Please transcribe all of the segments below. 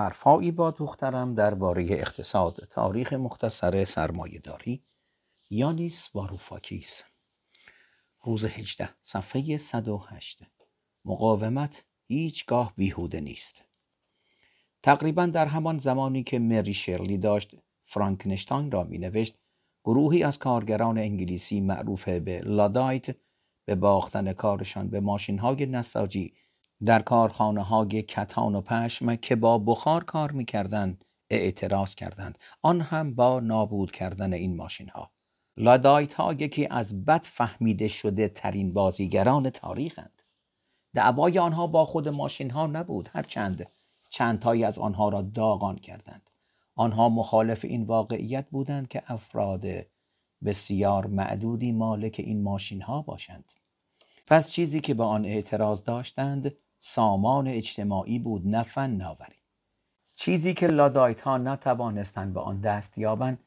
حرفهایی با دخترم درباره اقتصاد تاریخ مختصر سرمایه داری یانیس واروفاکیس روز 18 صفحه 108 مقاومت هیچگاه بیهوده نیست. تقریبا در همان زمانی که مری شرلی داشت فرانکنشتاین را می نوشت گروهی از کارگران انگلیسی معروف به لادایت به باختن کارشان به ماشین های نساجی در کارخانه های کتان و پشم که با بخار کار می‌کردند اعتراض کردند. آن هم با نابود کردن این ماشین ها لادایت ها یکی از بد فهمیده شده ترین بازیگران تاریخند دعوای آنها با خود ماشین ها نبود هرچند چند تایی از آنها را داغان کردند. آنها مخالف این واقعیت بودند که افراد بسیار معدودی مالک این ماشین ها باشند. پس چیزی که به آن اعتراض داشتند سامان اجتماعی بود نه فناوری چیزی که لادایت ها نتوانستند به آن دست یابند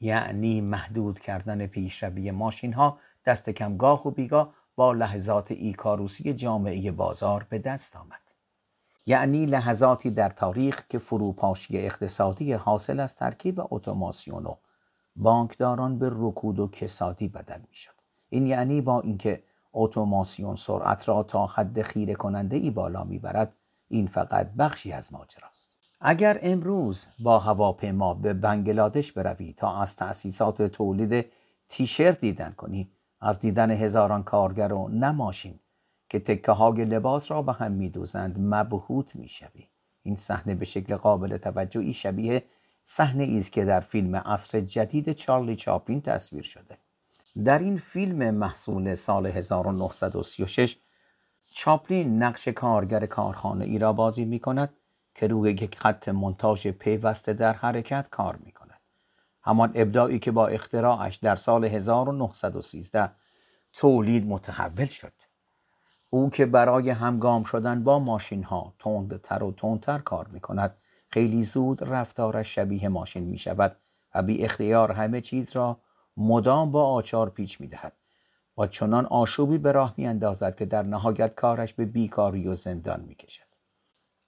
یعنی محدود کردن پیشروی ماشین ها دست کم گاه و بیگاه با لحظات ایکاروسی جامعه بازار به دست آمد یعنی لحظاتی در تاریخ که فروپاشی اقتصادی حاصل از ترکیب اتوماسیون و بانکداران به رکود و کسادی بدل می. این یعنی با اینکه اتوماسیون سرعت را تا حد خیره کننده ای بالا می‌برد این فقط بخشی از ماجراست. اگر امروز با هواپیما به بنگلادش بروی تا از تأسیسات تولید تیشرت دیدن کنی از دیدن هزاران کارگر و نماشین که تکه های لباس را به هم میدوزند مبهوت می‌شوی. این صحنه به شکل قابل توجهی شبیه صحنه است که در فیلم عصر جدید چارلی چاپلین تصویر شده. در این فیلم محصول سال 1936 چاپلین نقش کارگر کارخانه ای را بازی می کند که روی یک خط منتاژ پیوسته در حرکت کار می کند. همان ابداعی که با اختراعش در سال 1913 تولید متحول شد. او که برای همگام شدن با ماشین ها تندتر و تندتر کار می کند خیلی زود رفتارش شبیه ماشین می شود و بی اختیار همه چیز را مدام با آچار پیچ می دهد و چنان آشوبی به راه می اندازد که در نهایت کارش به بیکاری و زندان می کشد.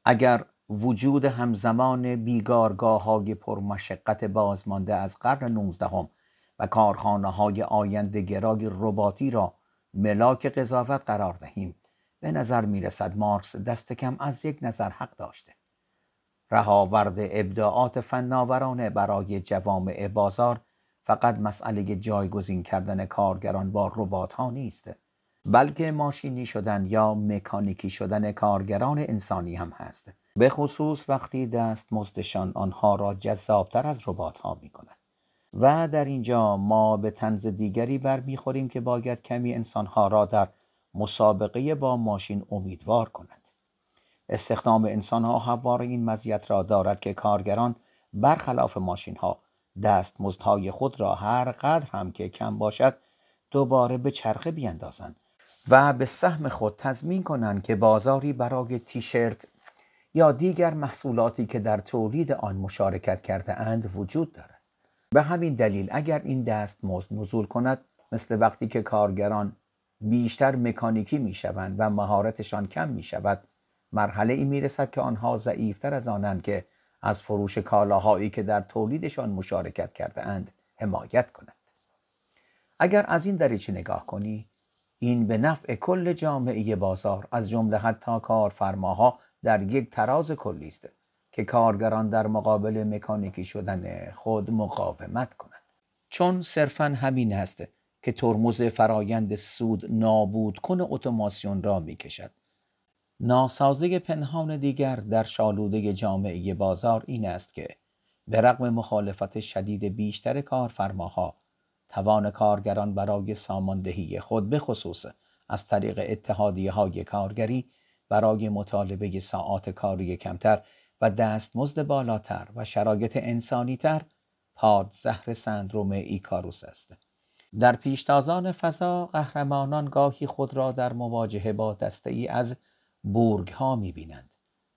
اگر وجود همزمان بیگارگاه های پرمشقت بازمانده از قرن نوزدهم و کارخانه های آینده گرای رباتی را ملاک قضاوت قرار دهیم به نظر می رسد مارکس دست کم از یک نظر حق داشته رهاورد ابداعات فناورانه برای جوامع بازار فقط مسئله جایگزین کردن کارگران با ربات ها نیست بلکه ماشینی شدن یا مکانیکی شدن کارگران انسانی هم هست. به خصوص وقتی دست مزدشان آنها را جذابتر از ربات ها می و در اینجا ما به تنز دیگری برمیخوریم که باید کمی انسانها را در مسابقه با ماشین امیدوار کند. استخدام انسانها همواره این مزیت را دارد که کارگران برخلاف ماشین ها دستمزدهای خود را هر قدر هم که کم باشد دوباره به چرخه بیندازند و به سهم خود تضمین کنند که بازاری برای تیشرت یا دیگر محصولاتی که در تولید آن مشارکت کرده اند وجود دارد. به همین دلیل اگر این دستمزد نزول کند مثل وقتی که کارگران بیشتر مکانیکی می شوند و مهارتشان کم می شود مرحله ای می رسد که آنها ضعیفتر از آنند که از فروش کالاهایی که در تولیدشان مشارکت کرده اند حمایت کند اگر از این دریچه نگاه کنی این به نفع کل جامعه بازار از جمله حتی کارفرماها در یک تراز کلی است که کارگران در مقابل مکانیکی شدن خود مقاومت کنند. چون صرفا همین است که ترمز فرایند سود نابود کن اتوماسیون را می ناسازه پنهان دیگر در شالوده جامعه بازار این است که به رغم مخالفت شدید بیشتر کارفرماها توان کارگران برای ساماندهی خود به خصوص از طریق اتحادیه های کارگری برای مطالبه ساعات کاری کمتر و دستمزد بالاتر و شرایط انسانیتر پاد زهر سندروم ایکاروس است. در پیشتازان فضا قهرمانان گاهی خود را در مواجهه با دسته ای از بورگ ها می بینند.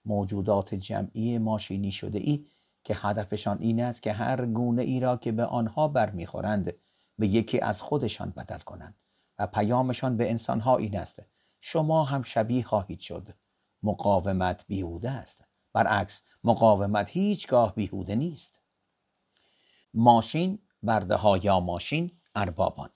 موجودات جمعی ماشینی شده ای که هدفشان این است که هر گونه ای را که به آنها برمیخورند به یکی از خودشان بدل کنند و پیامشان به انسانها این است شما هم شبیه خواهید شد. مقاومت بیهوده است. برعکس مقاومت هیچگاه بیهوده نیست. ماشین برده ها یا ماشین اربابان.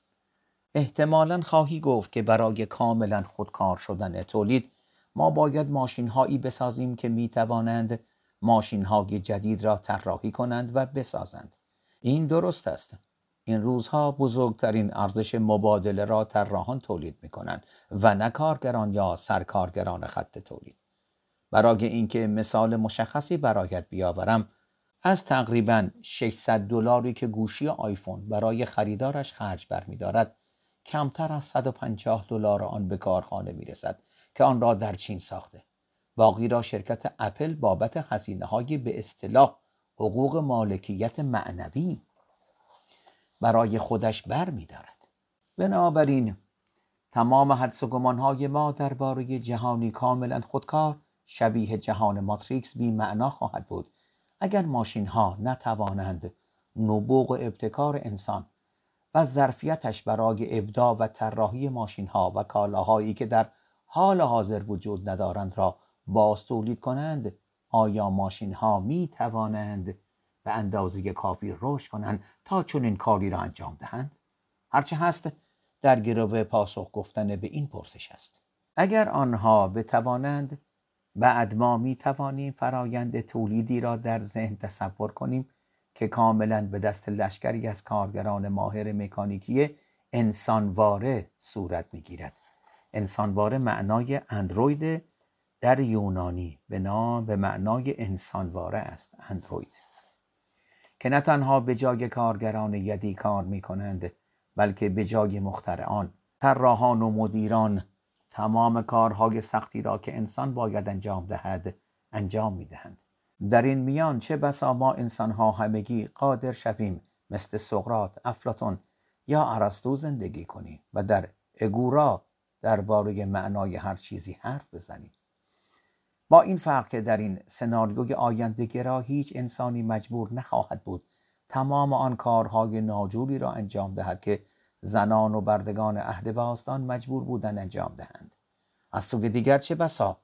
احتمالا خواهی گفت که برای کاملا خودکار شدن تولید ما باید ماشین هایی بسازیم که می توانند ماشین های جدید را طراحی کنند و بسازند. این درست است. این روزها بزرگترین ارزش مبادله را طراحان تولید می کنند و نه کارگران یا سرکارگران خط تولید. برای اینکه مثال مشخصی برایت بیاورم از تقریبا 600 دلاری که گوشی آیفون برای خریدارش خرج برمیدارد کمتر از 150 دلار آن به کارخانه می‌رسد. که آن را در چین ساخته باقی را شرکت اپل بابت هزینه های به اصطلاح حقوق مالکیت معنوی برای خودش بر می دارد. بنابراین تمام حدس و گمانهای ما درباره جهانی کاملا خودکار شبیه جهان ماتریکس بی معنا خواهد بود اگر ماشین ها نتوانند نبوغ و ابتکار انسان و ظرفیتش برای ابداع و طراحی ماشین ها و کالاهایی که در حال حاضر وجود ندارند را باز تولید کنند. آیا ماشین ها می توانند به اندازه کافی رشد کنند تا چنین کاری را انجام دهند؟ هرچه هست در گروه پاسخ گفتن به این پرسش است. اگر آنها بتوانند بعد ما می توانیم فرایند تولیدی را در ذهن تصور کنیم که کاملا به دست لشکری از کارگران ماهر مکانیکی انسانواره صورت می گیرد. انسانواره معنای اندروید در یونانی به نام به معنای انسانواره است اندروید که نه تنها به جای کارگران یدی کار می کنند بلکه به جای مخترعان طراحان و مدیران تمام کارهای سختی را که انسان باید انجام دهد انجام می دهند. در این میان چه بسا ما انسانها همگی قادر شویم مثل سقرات، افلاتون یا ارسطو زندگی کنیم و در اگورا درباره معنای هر چیزی حرف بزنیم. با این فرق که در این سناریوی آینده را هیچ انسانی مجبور نخواهد بود تمام آن کارهای ناجوری را انجام دهد که زنان و بردگان عهد باستان مجبور بودن انجام دهند. از سوی دیگر چه بسا؟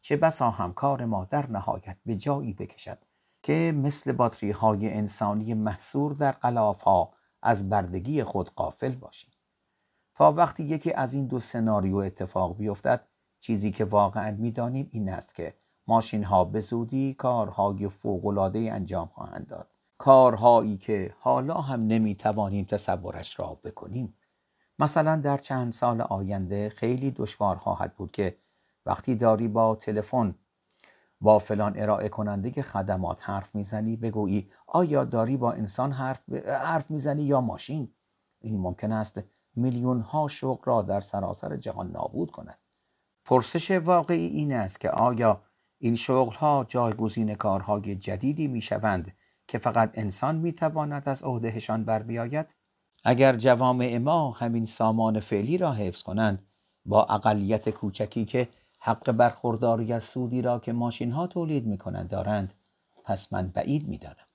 چه بسا همکار ما در نهایت به جایی بکشد که مثل باتری های انسانی محصور در قلاف ها از بردگی خود قافل باشیم؟ تا وقتی یکی از این دو سناریو اتفاق بیفتد چیزی که واقعا می‌دانیم این است که ماشین ها به زودی کارهای فوق انجام خواهند داد. کارهایی که حالا هم نمی‌توانیم تصورش را بکنیم. مثلا در چند سال آینده خیلی دشوار خواهد بود که وقتی داری با تلفن با فلان ارائه کننده خدمات حرف می‌زنی بگویی آیا داری با انسان حرف, حرف می‌زنی یا ماشین؟ این ممکن است میلیون ها شغل را در سراسر جهان نابود کند پرسش واقعی این است که آیا این شغل ها جایگزین کارهای جدیدی می شوند که فقط انسان می تواند از عهدهشان بر بیاید اگر جوامع ما همین سامان فعلی را حفظ کنند با اقلیت کوچکی که حق برخورداری از سودی را که ماشین ها تولید می کنند دارند پس من بعید می دارم.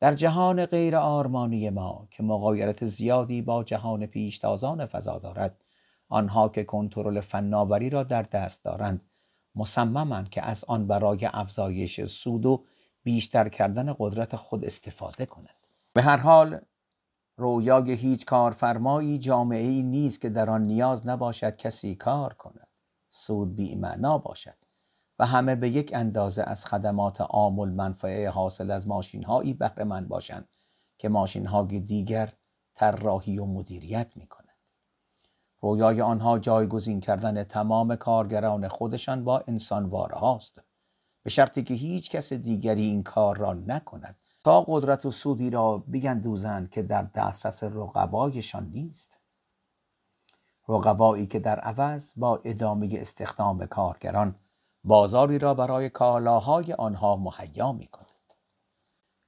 در جهان غیر آرمانی ما که مقایرت زیادی با جهان پیشتازان فضا دارد آنها که کنترل فناوری را در دست دارند مصممند که از آن برای افزایش سود و بیشتر کردن قدرت خود استفاده کنند. به هر حال رویای هیچ کارفرمایی جامعه ای نیست که در آن نیاز نباشد کسی کار کند. سود بی معنا باشد. و همه به یک اندازه از خدمات عام منفعه حاصل از ماشین هایی بهره مند باشند که ماشین های دیگر طراحی و مدیریت می کنند. رویای آنها جایگزین کردن تمام کارگران خودشان با انسانواره هاست. به شرطی که هیچ کس دیگری این کار را نکند. تا قدرت و سودی را بیندوزند که در دسترس رقبایشان نیست. رقبایی که در عوض با ادامه استخدام کارگران بازاری را برای کالاهای آنها مهیا می کند.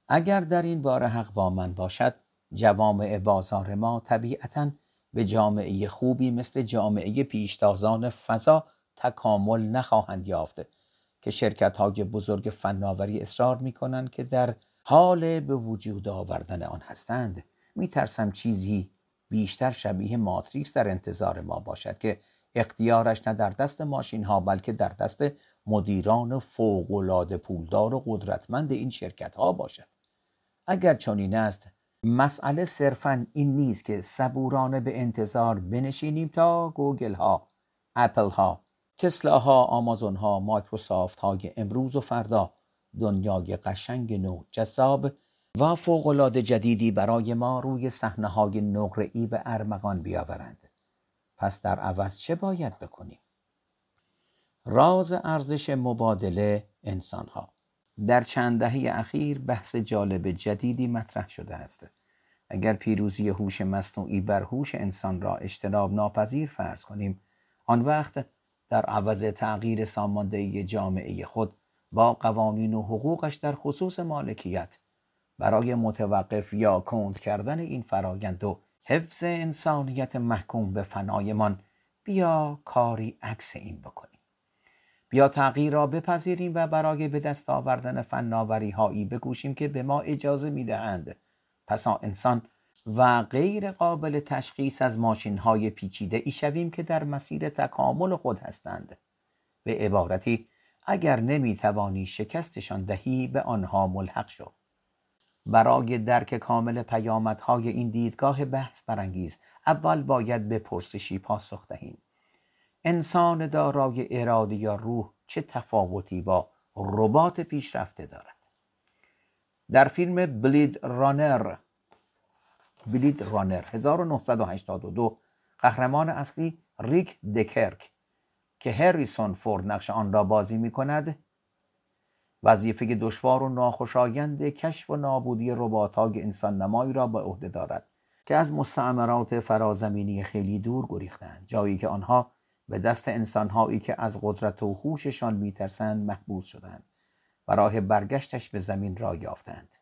اگر در این بار حق با من باشد جوامع بازار ما طبیعتا به جامعه خوبی مثل جامعه پیشتازان فضا تکامل نخواهند یافت که شرکت های بزرگ فناوری اصرار می کنند که در حال به وجود آوردن آن هستند می ترسم چیزی بیشتر شبیه Matrix در انتظار ما باشد که اختیارش نه در دست ماشین ها بلکه در دست مدیران فوقالعاده پولدار و قدرتمند این شرکت ها باشد. اگر چنین است مسئله صرفا این نیست که صبورانه به انتظار بنشینیم تا گوگل ها اپل ها تسلا ها آمازون ها مایکروسافت های امروز و فردا دنیای قشنگ نو جذاب و فوقالعاده جدیدی برای ما روی صحنه های نقره‌ای به ارمغان بیاورند. پس در عوض چه باید بکنیم؟ راز ارزش مبادله انسان ها در چند دهه اخیر بحث جالب جدیدی مطرح شده است. اگر پیروزی هوش مصنوعی بر هوش انسان را اجتناب ناپذیر فرض کنیم آن وقت در عوض تغییر ساماندهی جامعه خود با قوانین و حقوقش در خصوص مالکیت برای متوقف یا کند کردن این فرایند و حفظ انسانیت محکوم به فنایمان. بیا کاری عکس این بکنیم. بیا تغییر را بپذیریم و برای به دست آوردن فناوری هایی بکوشیم که به ما اجازه می‌دهند. پسا انسان و غیر قابل تشخیص از ماشین های پیچیده ای شویم که در مسیر تکامل خود هستند. به عبارتی اگر نمی توانی شکستشان دهی به آنها ملحق شو. برای درک کامل پیامدهای این دیدگاه بحث برانگیز اول باید به پرسشی پاسخ دهیم. انسان دارای اراده یا روح چه تفاوتی با ربات پیشرفته دارد؟ در فیلم بلید رانر بلید رانر 1982 قهرمان اصلی ریک دکرک که هریسون فورد نقش آن را بازی می کند وظیفه دشوار و ناخوشایند کشف و نابودی رباتهای انسان نمایی را به عهده دارد که از مستعمرات فرازمینی خیلی دور گریختند جایی که آنها به دست انسانهایی که از قدرت و هوششان میترسند محبوس شدند و راه برگشتش به زمین را یافتند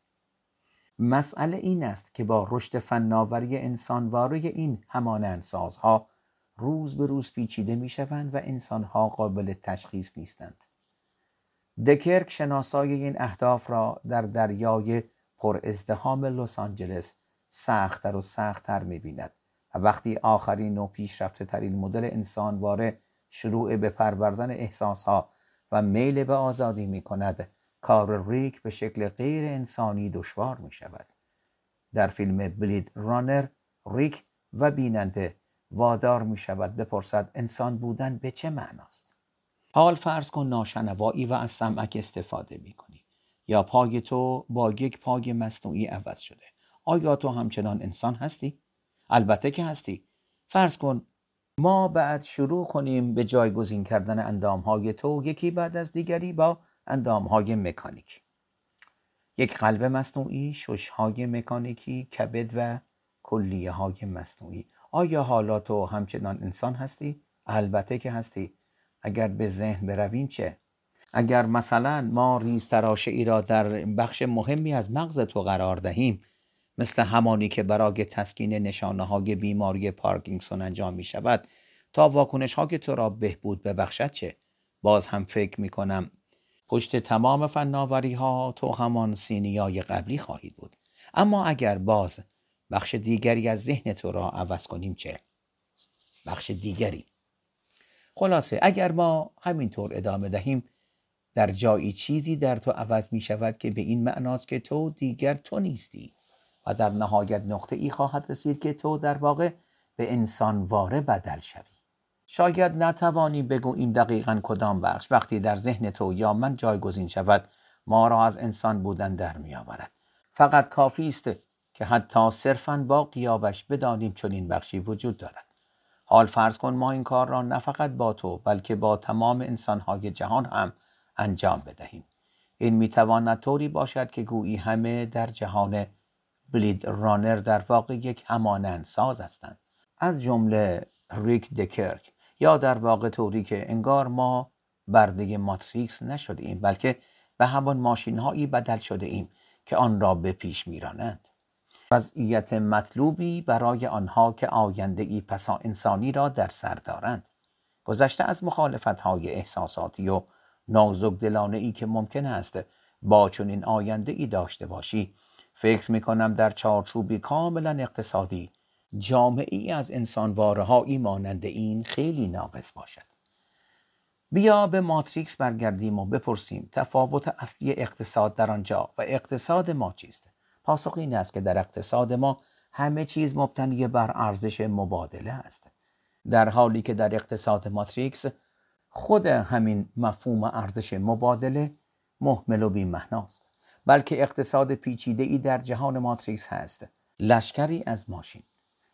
مسئله این است که با رشد فناوری انسانواره این همانند سازها روز به روز پیچیده می شوند و انسانها قابل تشخیص نیستند. دکرک شناسای این اهداف را در دریای پر ازدهام لس آنجلس سختتر و سختتر می بیند و وقتی آخرین و پیشرفته ترین مدل انسانواره شروع به پروردن احساسها و میل به آزادی می کند کار ریک به شکل غیر انسانی دشوار می شود. در فیلم بلید رانر ریک و بیننده وادار می شود بپرسد انسان بودن به چه معناست حال فرض کن ناشنوایی و از سمعک استفاده می کنی یا پای تو با یک پای مصنوعی عوض شده. آیا تو همچنان انسان هستی؟ البته که هستی. فرض کن ما بعد شروع کنیم به جایگزین کردن اندامهای تو یکی بعد از دیگری با اندامهای مکانیک. یک قلب مصنوعی، ششهای مکانیکی، کبد و کلیه های مصنوعی. آیا حالا تو همچنان انسان هستی؟ البته که هستی. اگر به ذهن برویم چه؟ اگر مثلا ما ریز تراشه ای را در بخش مهمی از مغز تو قرار دهیم مثل همانی که برای تسکین نشانه های بیماری پارکینگسون انجام می شود تا واکنش های تو را بهبود ببخشد چه؟ باز هم فکر می کنم پشت تمام فناوری ها تو همان سینیای قبلی خواهید بود اما اگر باز بخش دیگری از ذهن تو را عوض کنیم چه؟ بخش دیگری خلاصه اگر ما همینطور ادامه دهیم در جایی چیزی در تو عوض می شود که به این معناست که تو دیگر تو نیستی و در نهایت نقطه ای خواهد رسید که تو در واقع به انسان واره بدل شوی. شاید نتوانی بگوییم دقیقا کدام بخش. وقتی در ذهن تو یا من جایگزین شود ما را از انسان بودن در می آورد فقط کافی است که حتی صرفا با قیابش بدانیم چنین بخشی وجود دارد. حال فرض کن ما این کار را نه فقط با تو بلکه با تمام انسانهای جهان هم انجام بدهیم. این می‌تواند طوری باشد که گویی همه در جهان بلید رانر در واقع یک همانند ساز هستند. از جمله ریک دکرک یا در واقع طوری که انگار ما برده ماتریکس نشده ایم بلکه به همان ماشین هایی بدل شده ایم که آن را به پیش میرانند. وضعیت مطلوبی برای آنها که آینده ای پسا انسانی را در سر دارند. گذشته از مخالفت های احساساتی و نازک دلانه ای که ممکن است با چنین آینده ای داشته باشی فکر می کنم در چارچوبی کاملا اقتصادی جامعه ای از انسانواره هایی مانند این خیلی ناقص باشد. بیا به ماتریکس برگردیم و بپرسیم تفاوت اصلی اقتصاد در آنجا و اقتصاد ما چیست؟ پاسخ این است که در اقتصاد ما همه چیز مبتنی بر ارزش مبادله است. در حالی که در اقتصاد ماتریکس خود همین مفهوم ارزش مبادله محمل و بیمهناست بلکه اقتصاد پیچیده ای در جهان ماتریکس هست. لشکری از ماشین.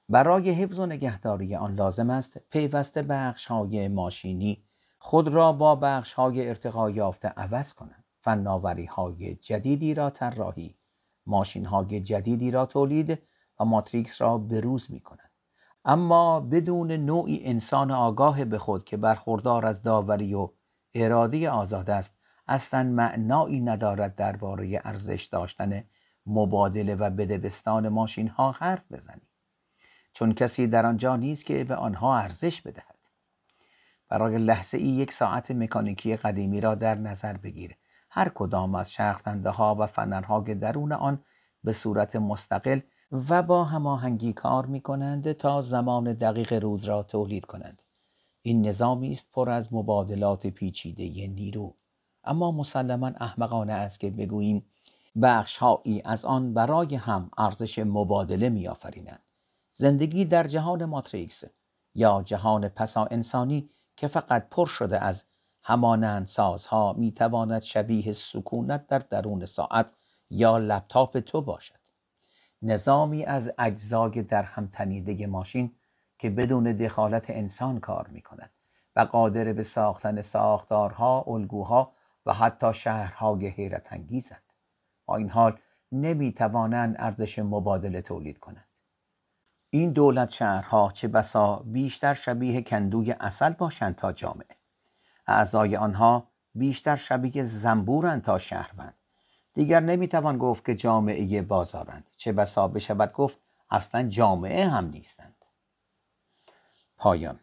برای حفظ و نگهداری آن لازم است پیوسته بخش های ماشینی خود را با بخش های ارتقا یافته عوض کنند. فناوری های جدیدی را طراحی ماشین های جدیدی را تولید و ماتریکس را بروز می کنند اما بدون نوعی انسان آگاه به خود که برخوردار از داوری و اراده آزاد است اصلا معنایی ندارد درباره ارزش داشتن مبادله و بدبستان ماشین ها حرف بزنیم. چون کسی در آنجا نیست که به آنها ارزش بدهد. برای لحظه ای یک ساعت مکانیکی قدیمی را در نظر بگیر. هر کدام از شرختنده ها و فنرها که درون آن به صورت مستقل و با هماهنگی کار می کنند تا زمان دقیق روز را تولید کنند. این نظامی است پر از مبادلات پیچیده نیرو. اما مسلما احمقانه است که بگوییم بخشهایی از آن برای هم ارزش مبادله میآفرینند. زندگی در جهان ماتریکس یا جهان پسا انسانی که فقط پر شده از همانند سازها می‌تواند شبیه سکونت در درون ساعت یا لپتاپ تو باشد نظامی از اجزای در هم تنیده ماشین که بدون دخالت انسان کار می کند و قادر به ساختن ساختارها، الگوها و حتی شهرهای حیرت انگیزند. با این حال نمی توانند ارزش مبادله تولید کنند. این دولت شهرها چه بسا بیشتر شبیه کندوی اصل باشند تا جامعه. اعضای آنها بیشتر شبیه زنبورند تا شهروند. دیگر نمی‌توان گفت که جامعه بازارند. چه بسا بشود گفت اصلا جامعه هم نیستند. پایان.